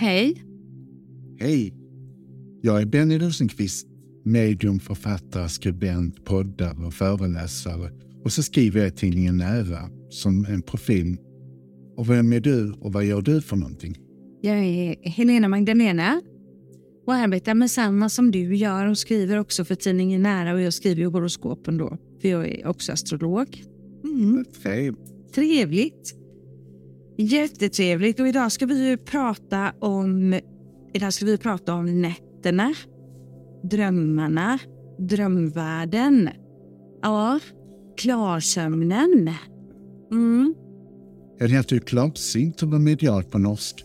Hej. Hej! Jag är Benny Rosenqvist, medium, författare, skribent, poddare och föreläsare. Och så skriver jag i tidningen Nära som en profil. Och vem är du och vad gör du för någonting? Jag är Helena Magdalena och arbetar med samma som du gör och skriver också för tidningen Nära och jag skriver ju horoskopen då, för jag är också astrolog. Mm. Trevligt. Trevligt. Jättetrevligt och idag ska vi ju prata om idag ska vi prata om nätterna, drömmarna, drömvärlden. Ja, klarsömnen. Mm. Ja, det heter klarsynt och medialt på norska.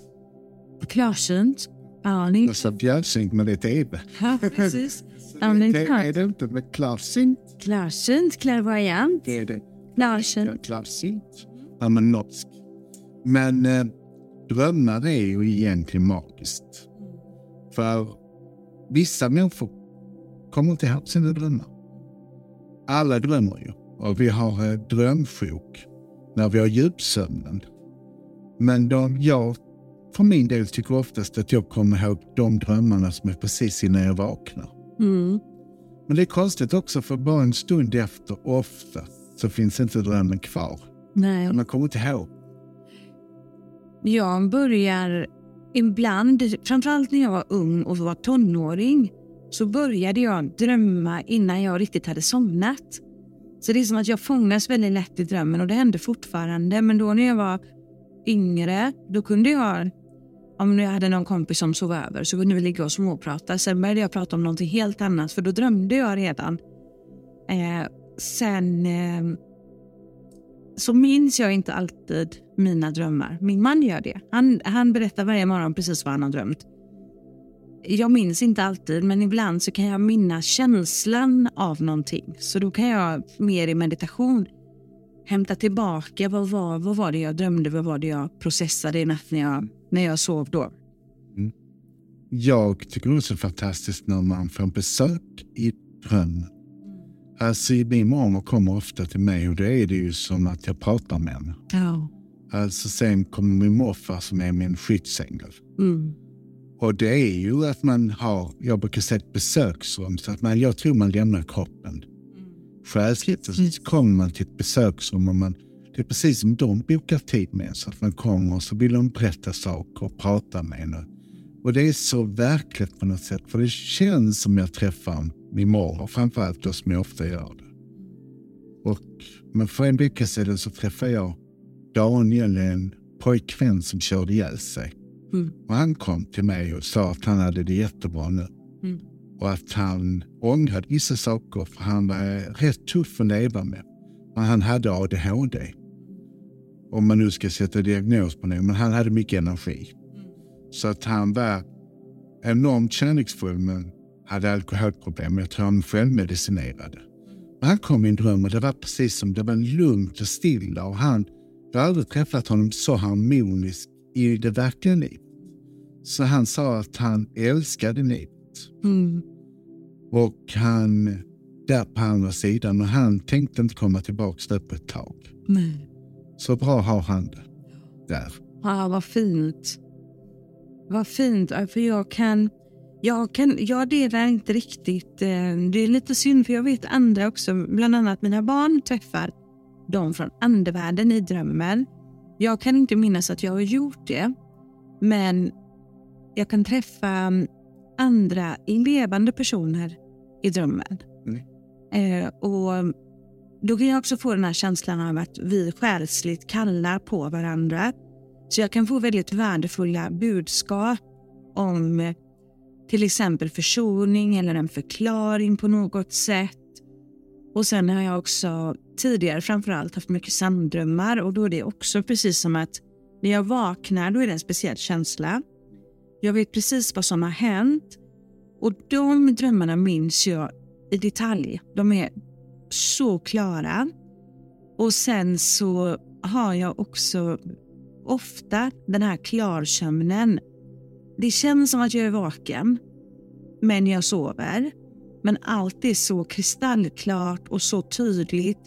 Klarsynt. Ja, det är Och så björnsynt med lite ebe. Ja, precis. Ja, men det Det är är det inte med klarsynt. Klarsynt, klärvoajant, Det är det. klarsynt. Klarsynt. Ja, men norsk. Men eh, drömmar är ju egentligen magiskt. För vissa människor kommer inte ihåg sina drömmar. Alla drömmer ju. Och vi har eh, drömsjuk när vi har djupsömnen. Men de, jag för min del tycker oftast att jag kommer ihåg de drömmarna som är precis innan jag vaknar. Mm. Men det är konstigt också för bara en stund efter, ofta, så finns inte drömmen kvar. Nej, Man kommer inte ihåg jag börjar ibland, framförallt när jag var ung och var tonåring, så började jag drömma innan jag riktigt hade somnat. Så det är som att jag fångas väldigt lätt i drömmen och det händer fortfarande. Men då när jag var yngre, då kunde jag, om jag hade någon kompis som sov över, så kunde vi ligga och småprata. Sen började jag prata om någonting helt annat, för då drömde jag redan. Eh, sen eh, så minns jag inte alltid mina drömmar. Min man gör det. Han, han berättar varje morgon precis vad han har drömt. Jag minns inte alltid, men ibland så kan jag minnas känslan av någonting. Så då kan jag mer i meditation hämta tillbaka vad var, vad var det jag drömde, vad var det jag processade i natt när jag, när jag sov då. Mm. Jag tycker också det är fantastiskt när man får besök i drömmen. Alltså min mormor kommer ofta till mig och då är det ju som att jag pratar med henne. Ja. Alltså sen kommer min morfar som är min skyddsängel. Mm. Och det är ju att man har, jag brukar säga ett besöksrum, så att man, jag tror man lämnar kroppen. Själsligt och så kommer man till ett besöksrum och man, det är precis som de bokar tid med en, så att man kommer och så vill de berätta saker och prata med en. Och det är så verkligt på något sätt, för det känns som jag träffar min mormor, framförallt då som jag ofta gör det. Och, men för en vecka sedan så träffade jag Daniel, en pojkvän som körde ihjäl sig. Mm. Och han kom till mig och sa att han hade det jättebra nu. Mm. Och att han ångrade vissa saker för han var rätt tuff att leva med. Men han hade ADHD. Om man nu ska sätta diagnos på det. Men han hade mycket energi. Så att han var enormt kärleksfull men hade alkoholproblem. Jag tror han självmedicinerade. Men han kom i en dröm och det var precis som det var lugnt och stilla. Och han, jag har aldrig träffat honom så harmonisk i det verkliga livet. Så han sa att han älskade livet. Mm. Och han, där på andra sidan, och han tänkte inte komma tillbaka där på ett tag. Nej. Så bra har han det där. Ja, vad fint. Vad fint. För jag kan, jag kan... Jag delar inte riktigt... eh, Det är lite synd, för jag vet andra också. Bland annat mina barn träffar de från andevärlden i drömmen. Jag kan inte minnas att jag har gjort det. Men jag kan träffa mm, andra levande personer i drömmen. Mm. Eh, och då kan jag också få den här känslan av att vi själsligt kallar på varandra. Så jag kan få väldigt värdefulla budskap om till exempel försoning eller en förklaring på något sätt. Och sen har jag också tidigare framförallt haft mycket sanddrömmar och då är det också precis som att när jag vaknar då är det en speciell känsla. Jag vet precis vad som har hänt och de drömmarna minns jag i detalj. De är så klara. Och sen så har jag också ofta den här klarsömnen. Det känns som att jag är vaken, men jag sover. Men allt är så kristallklart och så tydligt.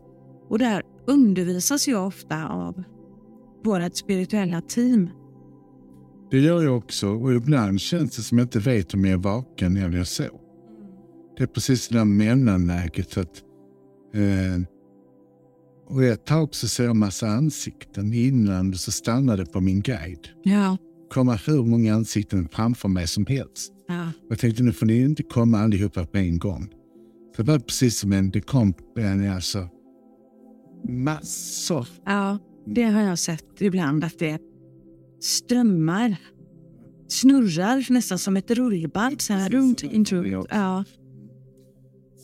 Och där undervisas jag ofta av vårt spirituella team. Det gör jag också och ibland känns det som jag inte vet om jag är vaken eller jag sov. Det är precis det där mellanläget. Att, eh, och ett tag så ser jag massa ansikten innan så stannade på min guide. Ja. Komma hur många ansikten framför mig som helst. Ja. Jag tänkte nu får ni inte komma allihopa på en gång. Så det var precis som en, det kom en, alltså massor. ja, det har jag sett ibland att det strömmar. Snurrar nästan som ett rullband så här runt. Ja.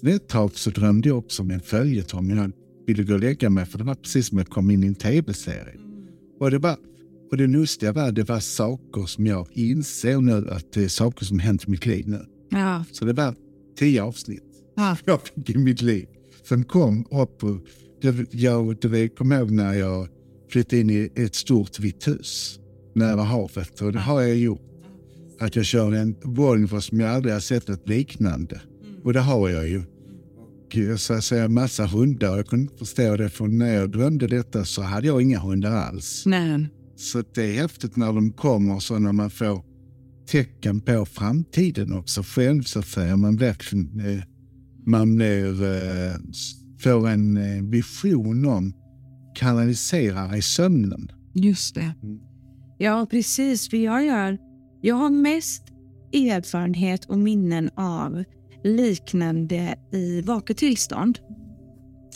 Ett tag så drömde jag också om en följetong. Jag ville gå och lägga mig för det var precis som jag kom in i en tv-serie. Och det, var, och det lustiga var att det var saker som jag inser nu att det är saker som hänt i mitt liv nu. Ja. Så det var tio avsnitt Ja. jag fick i mitt liv. Som kom upp och det, jag, det kommer ihåg när jag flyttade in i ett stort vitt hus nära havet. Och det har jag gjort. Att jag kör en Volvo som jag aldrig har sett ett liknande. Och det har jag ju. Och jag att säga massa hundar jag kunde inte förstå det för när jag drömde detta så hade jag inga hundar alls. Nej. Så det är häftigt när de kommer så när man får tecken på framtiden också själv så att säga. Man verkligen eh, man blir, eh, får en eh, vision om kanaliserar i sömnen. Just det. Mm. Ja, precis. För jag, gör, jag har mest erfarenhet och minnen av liknande i vaket tillstånd.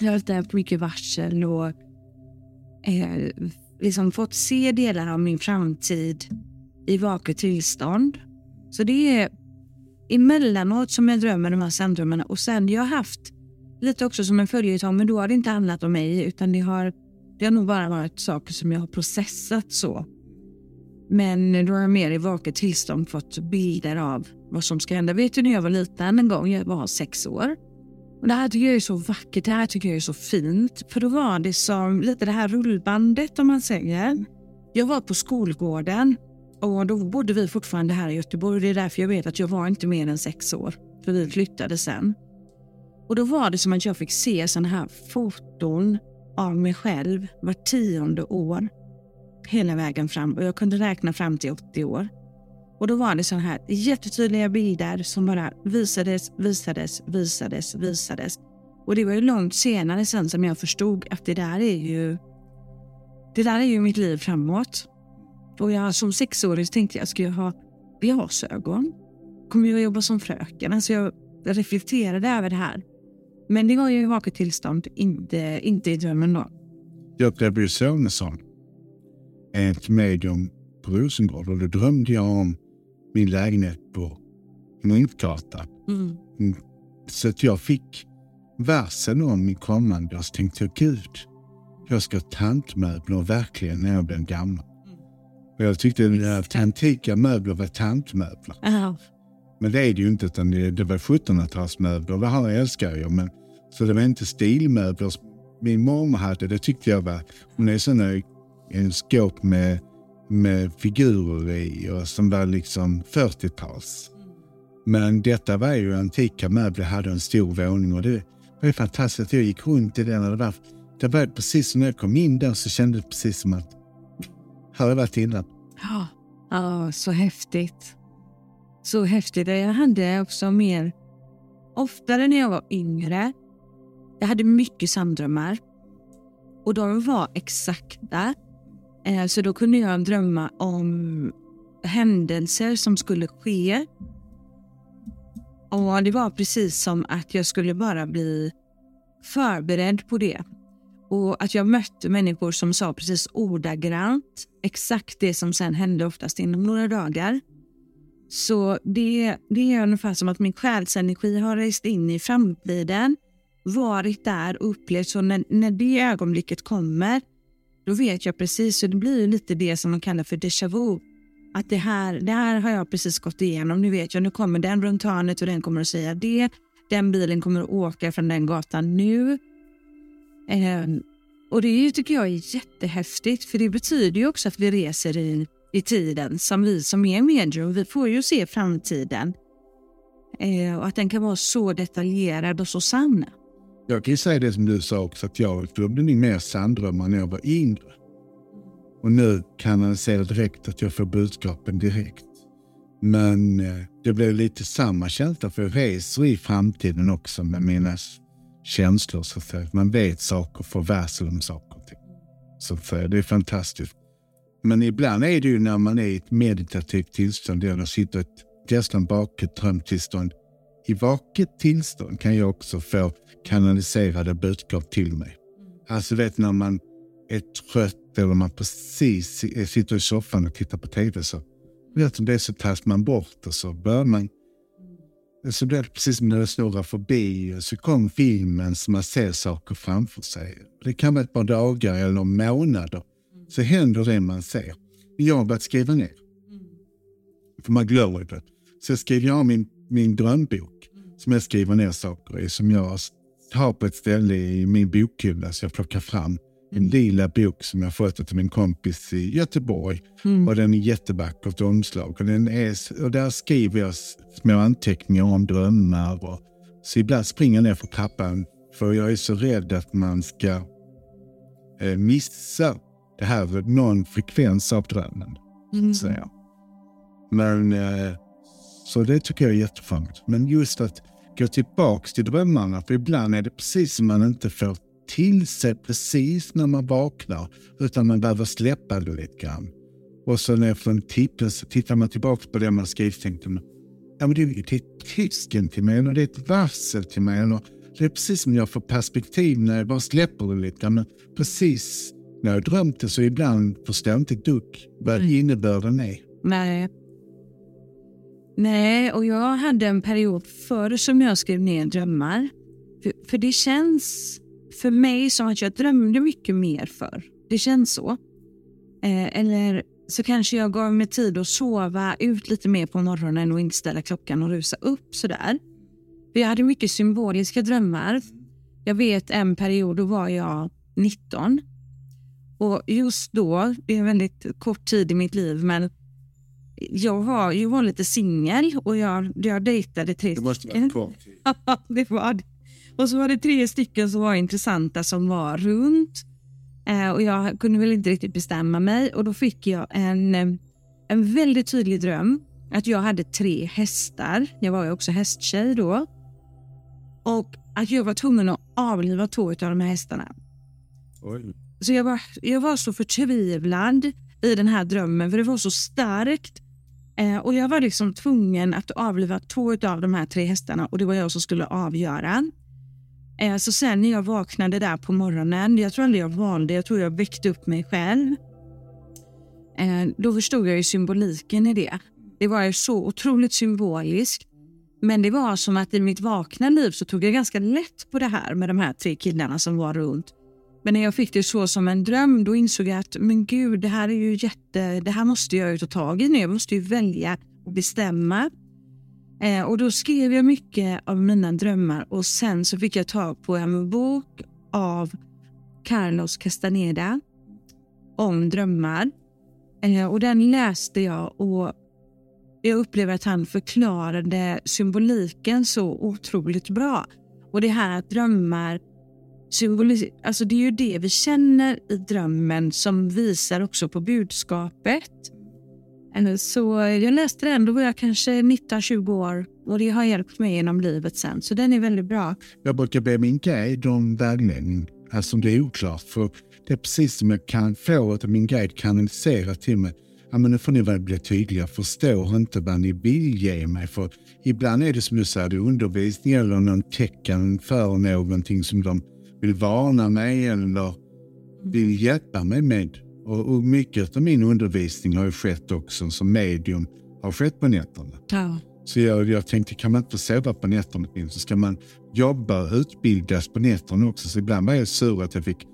Jag har haft mycket varsel och eh, liksom fått se delar av min framtid i vaket tillstånd. Så det är emellanåt som jag drömmer de här samdrömmarna. Och sen jag har haft lite också som en följetong, men då har det inte handlat om mig utan det har, det har nog bara varit saker som jag har processat så. Men då har jag mer i vaket tillstånd fått bilder av vad som ska hända. Vet du när jag var liten en gång, jag var sex år. Och det här tycker jag är så vackert, det här tycker jag är så fint. För då var det som lite det här rullbandet om man säger. Jag var på skolgården och då bodde vi fortfarande här i Göteborg. Det är därför jag vet att jag var inte mer än sex år. För vi flyttade sen. Och då var det som att jag fick se sådana här foton av mig själv var tionde år. Hela vägen fram och jag kunde räkna fram till 80 år. Och då var det såna här jättetydliga bilder som bara visades, visades, visades, visades. Och det var ju långt senare sen som jag förstod att det där är ju det där är ju mitt liv framåt. Och jag som sexåring tänkte jag, ska jag ha glasögon? Kommer jag jobba som fröken? Alltså jag reflekterade över det här. Men det var ju i vaket tillstånd, inte, inte i drömmen då. Jag upplevde ju Sonesson, ett medium på Rosengård och då drömde jag om min lägenhet på Myntgatan. Mm. Mm. Så att jag fick varsel om min kommande och så tänkte jag gud, jag ska ha tantmöbler verkligen när jag blir gammal. Och jag tyckte att antika möbler var tantmöbler. Ja. Men det är det ju inte, utan det, det var 1700-talsmöbler. Det här älskar jag. Men, så det var inte stilmöbler min mormor hade. Det tyckte jag var... Hon är sån här, en skåp med, med figurer i och som var liksom 40-tals. Men detta var ju antika möbler, hade en stor våning och det var ju fantastiskt jag gick runt i den. Och det, var, det var precis som när jag kom in där så kändes det precis som att här har jag varit innan. Ja. ja, så häftigt. Så häftigt. Jag hade också mer... Oftare när jag var yngre, jag hade mycket samdrömmar, Och de var exakta. Eh, så då kunde jag drömma om händelser som skulle ske. Och det var precis som att jag skulle bara bli förberedd på det. Och att jag mötte människor som sa precis ordagrant exakt det som sen hände oftast inom några dagar. Så det, det är ungefär som att min själsenergi har rest in i framtiden, varit där och upplevt. Så när, när det ögonblicket kommer, då vet jag precis. Så det blir lite det som man kallar för déjà vu. Att det här, det här har jag precis gått igenom. Nu vet jag, nu kommer den runt hörnet och den kommer att säga det. Den bilen kommer att åka från den gatan nu. Eh, och det tycker jag är jättehäftigt för det betyder ju också att vi reser i, i tiden som vi som är medium. Vi får ju se framtiden. Eh, och att den kan vara så detaljerad och så sann. Jag kan ju säga det som du sa också, att jag drömde nog mer sanddrömmar när jag var yngre. Och nu kanaliserar direkt att jag får budskapen direkt. Men det blir lite samma känsla för jag reser i framtiden också med mina känslor. Så att man vet saker, får varsel om saker och ting. Så att det är fantastiskt. Men ibland är det ju när man är i ett meditativt tillstånd, eller sitter i ett nästan bakåt drömtillstånd. I vaket tillstånd kan jag också få kanaliserade budskap till mig. Alltså vet när man är trött eller man precis sitter i soffan och tittar på tv så vet det så tas man bort och så börjar man så blir det precis som när det snurrar förbi och så kom filmen så man ser saker framför sig. Det kan vara ett par dagar eller månader så händer det man ser. Jag har börjat skriva ner. För man glömmer det. Så jag skriver jag min, min drömbok som jag skriver ner saker i som jag har på ett ställe i min bokhylla så jag plockar fram en mm. lila bok som jag fått av min kompis i Göteborg. Mm. Och den är jättevackert omslag. Och, den är, och där skriver jag små anteckningar om drömmar. Och, så ibland springer jag ner för trappan för jag är så rädd att man ska eh, missa det här, någon frekvens av drömmen. Mm. Så ja. Men eh, så det tycker jag är jättefint. Men just att gå tillbaka till drömmarna, för ibland är det precis som man inte får till sig precis när man vaknar, utan man behöver släppa det lite grann. Och så efter en timme så tittar man tillbaka på det man skrivit tänkte man, ja men det är tysken till mig, eller det är ett varsel till mig, eller det är precis som jag får perspektiv när jag bara släpper det lite grann. Men precis när jag drömt det så ibland förstår jag inte ett dugg vad mm. innebörden är. Nej. Nej, och jag hade en period förr som jag skrev ner drömmar. För, för, det känns för mig som att jag drömde mycket mer förr. Det känns så. Eh, eller så kanske jag gav mig tid att sova ut lite mer på morgonen och inte ställa klockan och rusa upp sådär. För jag hade mycket symboliska drömmar. Jag vet en period, då var jag 19. Och just då, det är en väldigt kort tid i mitt liv, men jag var, jag var lite singel och jag, jag dejtade tre Det måste vara kort Ja, det var det. Och så var det tre stycken som var intressanta som var runt. Eh, och jag kunde väl inte riktigt bestämma mig och då fick jag en, eh, en väldigt tydlig dröm. Att jag hade tre hästar. Jag var ju också hästtjej då. Och att jag var tvungen att avliva två av de här hästarna. Oj. Så jag var, jag var så förtvivlad i den här drömmen för det var så starkt. Eh, och Jag var liksom tvungen att avliva två av de här tre hästarna och det var jag som skulle avgöra. Eh, så sen när jag vaknade där på morgonen, jag tror aldrig jag valde, jag tror jag väckte upp mig själv. Eh, då förstod jag ju symboliken i det. Det var ju så otroligt symboliskt. Men det var som att i mitt vakna liv så tog jag ganska lätt på det här med de här tre killarna som var runt. Men när jag fick det så som en dröm, då insåg jag att men gud, det här är ju jätte, det här måste jag ju ta tag i nu. Jag måste ju välja och bestämma. Eh, och då skrev jag mycket av mina drömmar och sen så fick jag tag på en bok av Carlos Castaneda om drömmar. Eh, och den läste jag och jag upplever att han förklarade symboliken så otroligt bra. Och det här att drömmar symboliserar, alltså det är ju det vi känner i drömmen som visar också på budskapet. Så jag läste den, då var jag kanske 19-20 år och det har hjälpt mig genom livet sen. Så den är väldigt bra. Jag brukar be min guide om vägledning, alltså om det är oklart. För det är precis som jag kan få att min guide kanaliserar till mig. Ja, men nu får ni väl bli tydliga, förstår inte vad ni vill ge mig. För ibland är det som du säger, det är undervisning eller någon tecken för någonting som de vill varna mig eller vill hjälpa mig med. Och, och mycket av min undervisning har ju skett också som medium, har skett på nätterna. Ja. Så jag, jag tänkte, kan man inte sova på nätterna så ska man jobba och utbildas på nätterna också. Så ibland var jag sur att jag fick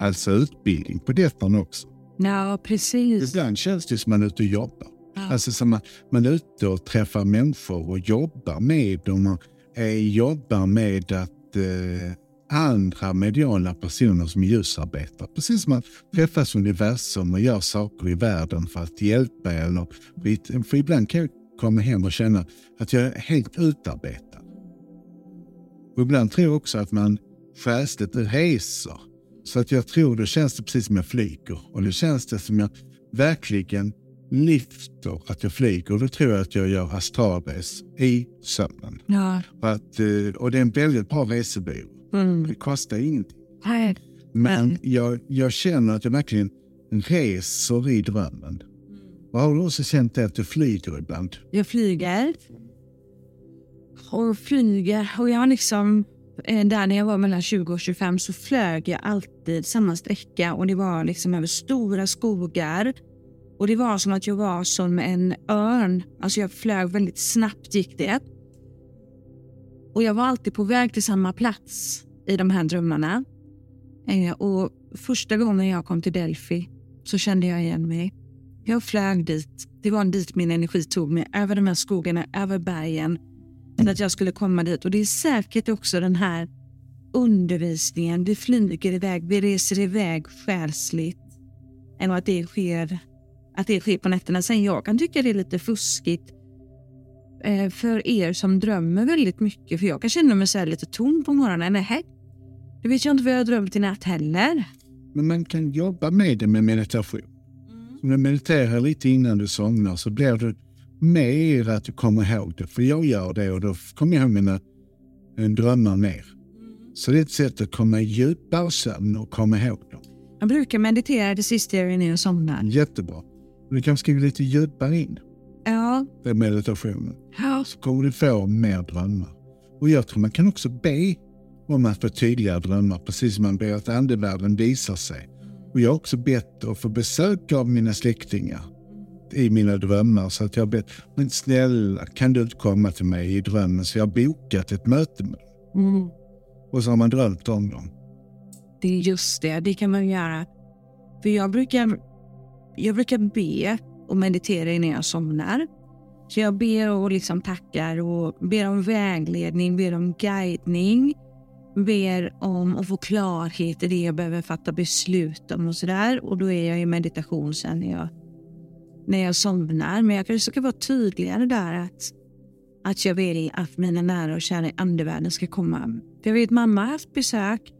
alltså utbildning på nätterna också. Ja, precis. Ibland känns det som man är ute och jobbar. Ja. Alltså som man, man är ute och träffar människor och jobbar med dem och eh, jobbar med att eh, andra mediala personer som ljusarbetar. Precis som man träffas universum och gör saker i världen för att hjälpa eller för ibland kan jag komma hem och känna att jag är helt utarbetad. Och ibland tror jag också att man själsligt reser Så att jag tror då känns det precis som jag flyger. Och då känns det som jag verkligen lyfter att jag flyger. Och då tror jag att jag gör astralres i sömnen. Ja. Och, att, eh, och det är en väldigt bra resebyrå. Mm. Det kostar ingenting. Nej. Men Men- jag, jag känner att jag verkligen reser i drömmen. Och har du också känt det att du flyger ibland? Jag flyger. Och flyger. Och jag har liksom... eh, Där när jag var mellan 20 och 25 så flög jag alltid samma sträcka och det var liksom över stora skogar. Och det var som att jag var som en örn. Alltså jag flög väldigt snabbt gick det. Och jag var alltid på väg till samma plats i de här drömmarna. Eh, och första gången jag kom till Delphi så kände jag igen mig. Jag flög dit. Det var dit min energi tog mig. Över de här skogarna, över bergen. För att jag skulle komma dit. Och det är säkert också den här undervisningen. Vi flyger iväg, vi reser iväg själsligt. Än att det sker, att det sker på nätterna. Sen jag kan tycka det är lite fuskigt för er som drömmer väldigt mycket. För jag kan känna mig så lite tom på morgonen. Nej, det vet jag inte vad jag har drömt i natt heller. Men man kan jobba med det med meditation. Om du mediterar lite innan du somnar så blir du mer att du kommer ihåg det. För jag gör det och då kommer jag ihåg mina eh, drömmar mer. Så det är ett sätt att komma i djupare sömn och komma ihåg dem. Jag brukar meditera det sista jag gör innan jag somnar. Jättebra. Du kanske ska gå lite djupare in Ja, i meditationen. ja. Så kommer du få mer drömmar. Och jag tror man kan också be om att få tydliga drömmar, precis som man ber att andevärlden visar sig. Och jag har också bett att få besök av mina släktingar i mina drömmar. Så att jag har bett, men snälla kan du inte komma till mig i drömmen? Så jag har bokat ett möte med dem. Mm. Och så har man drömt om dem. Det är just det, det kan man göra. För jag brukar, jag brukar be och mediterar innan jag somnar. Så jag ber och liksom tackar och ber om vägledning, ber om guidning. Ber om att få klarhet i det jag behöver fatta beslut om och sådär. Och då är jag i meditation sen när jag, när jag somnar. Men jag kanske ska vara tydligare där att, att jag vill att mina nära och kära i andevärlden ska komma. För jag vet mamma har haft besök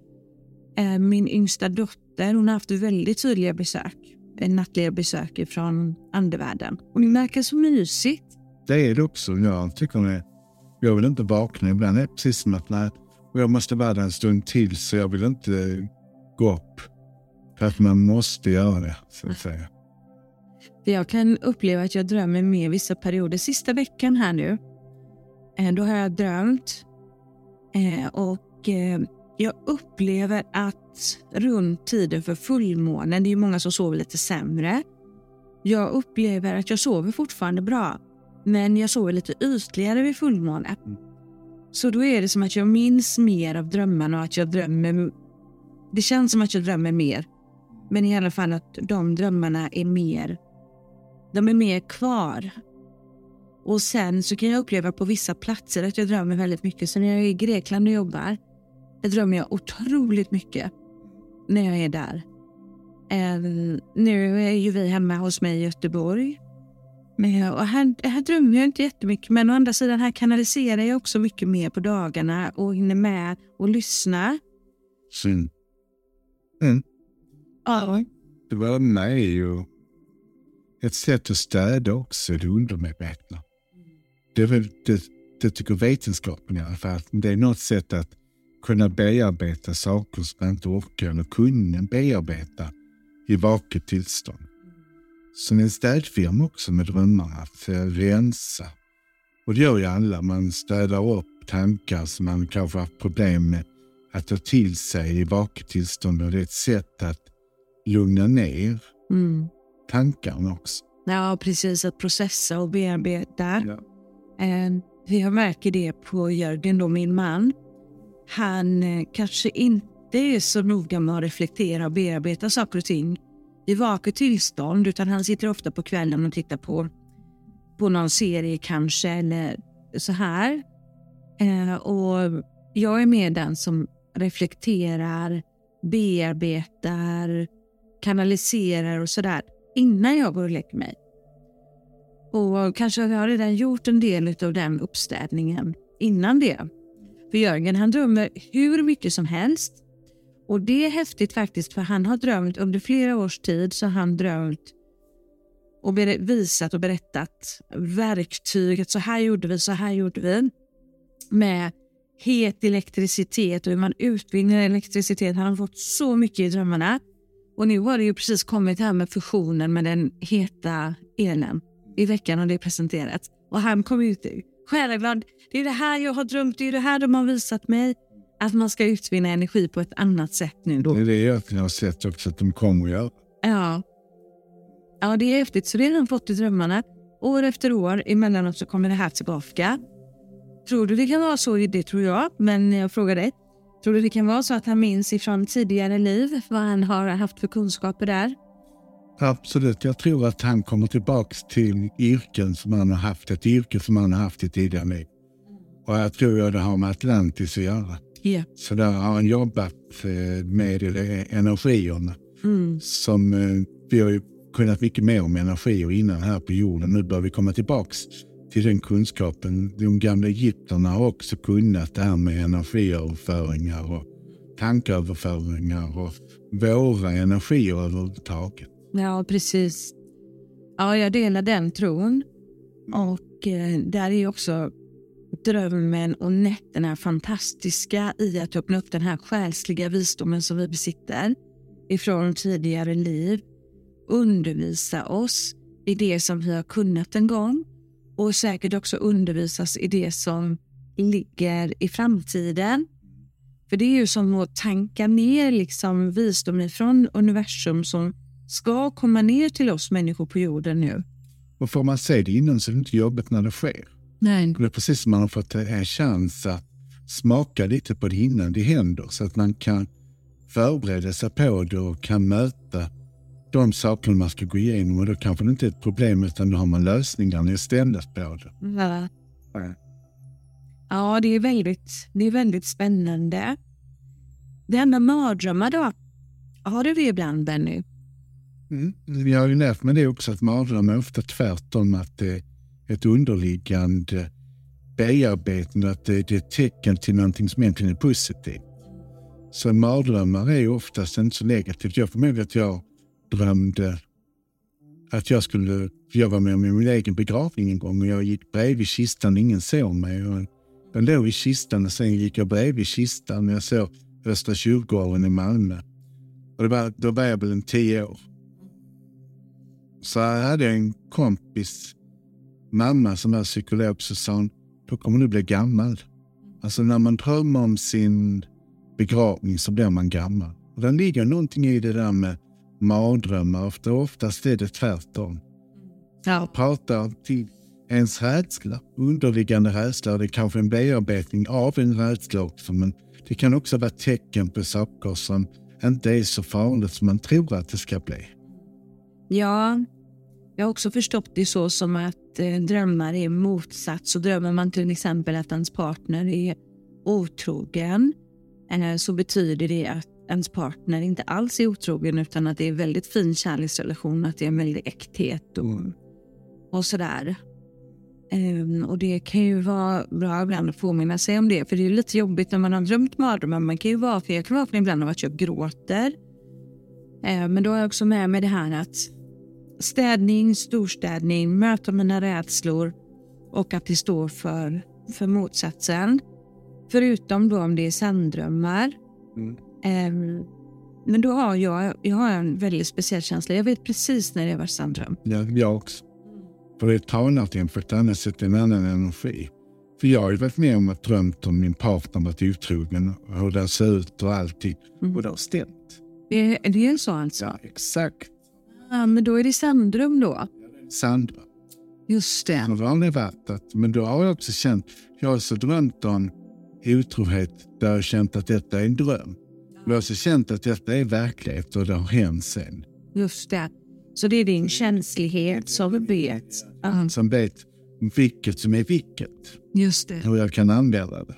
eh, Min yngsta dotter hon har haft väldigt tydliga besök eh, Nattliga besök från andevärlden. Och det verkar så mysigt. Det är det också. Jag tycker det. Jag vill inte vakna ibland. Det är precis som att nej, jag måste vara där en stund till så jag vill inte gå upp. För att man måste göra det, så att säga. Jag kan uppleva att jag drömmer mer vissa perioder. Sista veckan här nu, eh, då har jag drömt. Eh, Och jag upplever att runt tiden för fullmånen, det är ju många som sover lite sämre. Jag upplever att jag sover fortfarande bra, men jag sover lite ytligare vid fullmåne. Så då är det som att jag minns mer av drömmarna och att jag drömmer. Det känns som att jag drömmer mer. Men i alla fall att de drömmarna är mer de är mer kvar. Och sen så kan jag uppleva på vissa platser att jag drömmer väldigt mycket. Så när jag är i Grekland och jobbar, då drömmer jag otroligt mycket när jag är där. Eh, nu är ju vi hemma hos mig i Göteborg. Men, och här, här drömmer jag inte jättemycket, men å andra sidan här kanaliserar jag också mycket mer på dagarna och hinner med och lyssna. Synd. Mm. Ja. Det var mig ju ett sätt att städa också det undermedvetna. Det, är väl, det, det tycker vetenskapen i alla fall. Det är något sätt att kunna bearbeta saker som man inte orkar eller kunna bearbeta i vaket tillstånd. Som en städfirma också med drömmarna, att rensa. Och det gör ju alla. Man städar upp tankar som man kanske haft problem med att ta till sig i vaket tillstånd. Och det är ett sätt att lugna ner Mm. tankarna också. ja, precis. Att processa och bearbeta. Ja. Eh, Jag märker det på Jörgen, då, min man. Han eh, kanske inte är så noga med att reflektera och bearbeta saker och ting i vaket tillstånd, utan han sitter ofta på kvällen och tittar på, på någon serie kanske, eller så här. Eh, och jag är mer den som reflekterar, bearbetar, kanaliserar och sådär innan jag går och lägger mig. Och kanske har jag redan gjort en del av den uppstädningen innan det. För Jörgen han drömmer hur mycket som helst Och det är häftigt faktiskt för han har drömt under flera års tid så har han drömt och visat och berättat verktyget. Så här gjorde vi, så här gjorde vi. Med het elektricitet och hur man utvinner elektricitet. Han har fått så mycket i drömmarna. Och nu har det ju precis kommit här med fusionen med den heta elen. I veckan och det presenterats. Och han kom ut själaglad. Det är det här jag har drömt, det är det här de har visat mig. Att man ska utvinna energi på ett annat sätt nu då. Det är det jag har sett också att de kommer att göra. Ja. Ja, det är häftigt. Så det har han fått i drömmarna. År efter år, emellanåt så kommer det här tillbaka. Tror du det kan vara så? Det tror jag, men jag frågar dig. Tror du det kan vara så att han minns ifrån tidigare liv vad han har haft för kunskaper där? Absolut. Jag tror att han kommer tillbaka till yrken som han har haft, ett yrke som han har haft i tidigare liv. Och jag tror att det har med Atlantis att göra. Yeah. Så där har han jobbat eh, med energierna. Mm. Som, eh, vi har ju kunnat mycket mer om energier innan här på jorden. Nu bör vi komma tillbaka till den kunskapen. De gamla egyptierna har också kunnat det här med energiöverföringar och tanköverföringar och våra energier överhuvudtaget. Ja, precis. Ja, jag delar den tron. Och eh, där är också drömmen och nätterna fantastiska i att öppna upp den här själsliga visdomen som vi besitter ifrån tidigare liv. Undervisa oss i det som vi har kunnat en gång och säkert också undervisas i det som ligger i framtiden. För det är ju som att tanka ner liksom visdom från universum som ska komma ner till oss människor på jorden nu. Och får man se det innan så är det inte jobbigt när det sker. Nej. Det är precis som man har fått en chans att smaka lite på det innan det händer så att man kan förbereda sig på det och kan möta de saker man ska gå igenom och då kanske det inte är ett problem utan då har man lösningarna istället på det. Ja. Ja, det är väldigt, det är väldigt spännande. Det här med mardrömmar då? Har du det ibland, Benny? Mm. Jag har ju lärt mig det också, att mardrömmar är ofta tvärtom. Att det är ett underliggande bearbetning, att det är ett tecken till någonting som egentligen är positivt. Så mardrömmar är oftast inte så negativt. Jag förmodar att jag drömde att jag skulle... Jag var med om min egen begravning en gång och jag gick bredvid kistan ingen såg mig. Och jag låg i kistan och sen gick jag bredvid kistan och jag såg Östra kyrkogården i Malmö. Och det var, då var jag väl en tio år. Så jag hade en kompis mamma som var psykolog så sa hon, då kommer du bli gammal. Alltså när man drömmer om sin begravning så blir man gammal. Och det ligger någonting i det där med mardrömmar. Ofta, oftast är det tvärtom. Ja. Pratar till ens rädsla, underliggande rädsla. Det är kanske en bearbetning av en rädsla också. Men det kan också vara tecken på saker som inte är så farligt som man tror att det ska bli. Ja, jag har också förstått det så som att eh, drömmar är motsats. Så drömmer man till exempel att ens partner är otrogen eh, så betyder det att ens partner inte alls är otrogen utan att det är väldigt fin kärleksrelation, att det är en väldig äkthet och, mm. och sådär. Um, och det kan ju vara bra ibland att påminna sig om det, för det är lite jobbigt när man har drömt mardrömmar. Man kan ju vara, för jag kan vara för ibland av att jag gråter. Uh, men då har jag också med mig det här att städning, storstädning, möta mina rädslor och att det står för, för motsatsen. Förutom då om det är sanddrömmar. Mm. Um, men då har jag, jag har en väldigt speciell känsla. Jag vet precis när det var sanddröm. Ja, jag också. För det talar till en på ett annat sätt, en annan energi. För jag har ju varit med om att drömt om min partner varit otrogen hur det ser ut och allting. Mm. Och det har stämt. Det, det är så alltså? Ja, exakt. Ja, men då är det sanddröm då? Sanddröm. Just det. Aldrig varit att, men då har jag också känt, jag har så drömt om otrohet där jag känt att detta är en dröm. Jag har också känt att detta är verklighet och det har hänt sen. Just det. Så det är din känslighet som vet? Uh. Som vet vilket som är vilket. Just det. Hur jag kan använda det.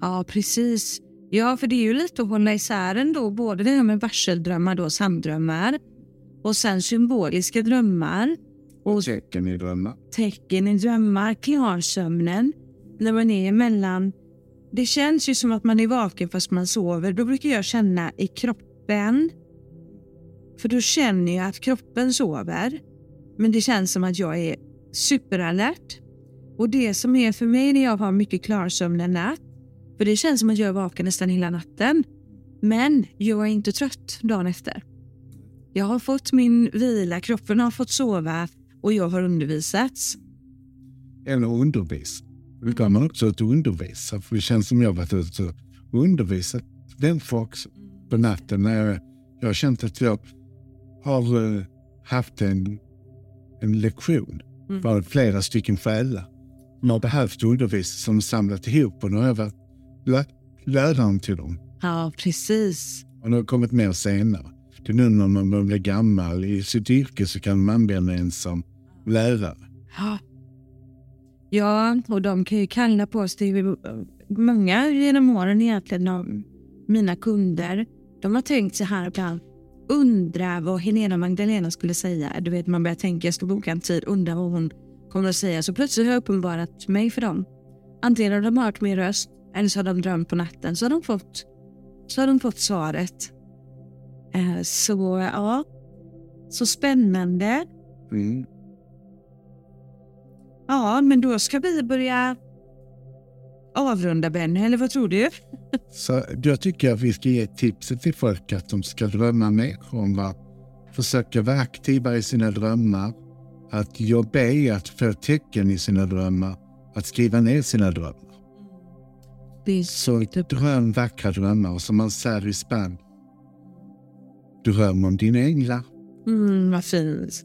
Ja, precis. Ja, för det är ju lite att hålla isär ändå, både det här med varseldrömmar, då, sanddrömmar och sen symboliska drömmar. Och tecken i drömmar. Tecken i drömmar, klarsömnen. När man är mellan det känns ju som att man är vaken fast man sover. Då brukar jag känna i kroppen. För då känner jag att kroppen sover. Men det känns som att jag är superalert. Och det som är för mig när jag har mycket klarsömn en natt, för det känns som att jag är vaken nästan hela natten. Men jag är inte trött dagen efter. Jag har fått min vila, kroppen har fått sova och jag har undervisats. Eller undervis. Kan man också och undervisa. För det känns som jag varit ute och undervisat den folk på natten. När jag, jag har känt att jag har eh, haft en, en lektion Mm. för flera stycken själar. Jag har behövt undervisa som samlat ihop och nu har jag varit läraren till dem. Ja, precis. Och det har kommit mer senare. Det är nu när man blir gammal i sitt yrke så kan man använda en som lärare. Ja. ja, och de kan ju kalla på sig. Det är ju många genom åren egentligen av mina kunder. De har tänkt så här ibland. Undra vad Helena Magdalena skulle säga. Du vet, man börjar tänka, jag ska boka en tid, undra vad hon kommer att säga. Så plötsligt har jag uppenbarat mig för dem. Antingen har de hört min röst eller så har de drömt på natten. Så har de fått, så har de fått svaret. Eh, Så ja, så spännande. Mm. Ja, men då ska vi börja avrunda Benny, eller vad tror du? Så jag tycker att vi ska ge tipset till folk att de ska drömma mer om vad, försöka vara aktiva i sina drömmar, att jobba i att få tecken i sina drömmar, att skriva ner sina drömmar. Det är Så dröm vackra drömmar som man säger i Spanien, dröm om dina änglar. Mm, vad fint.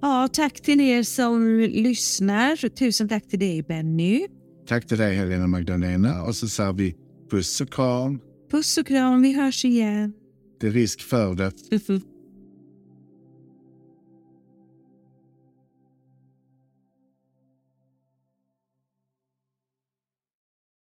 Ja, tack till er som lyssnar. Tusen tack till dig Benny. Tack till dig Helena Magdalena och så säger vi puss och kram. Puss och kram, vi hörs igen. Det är risk för det.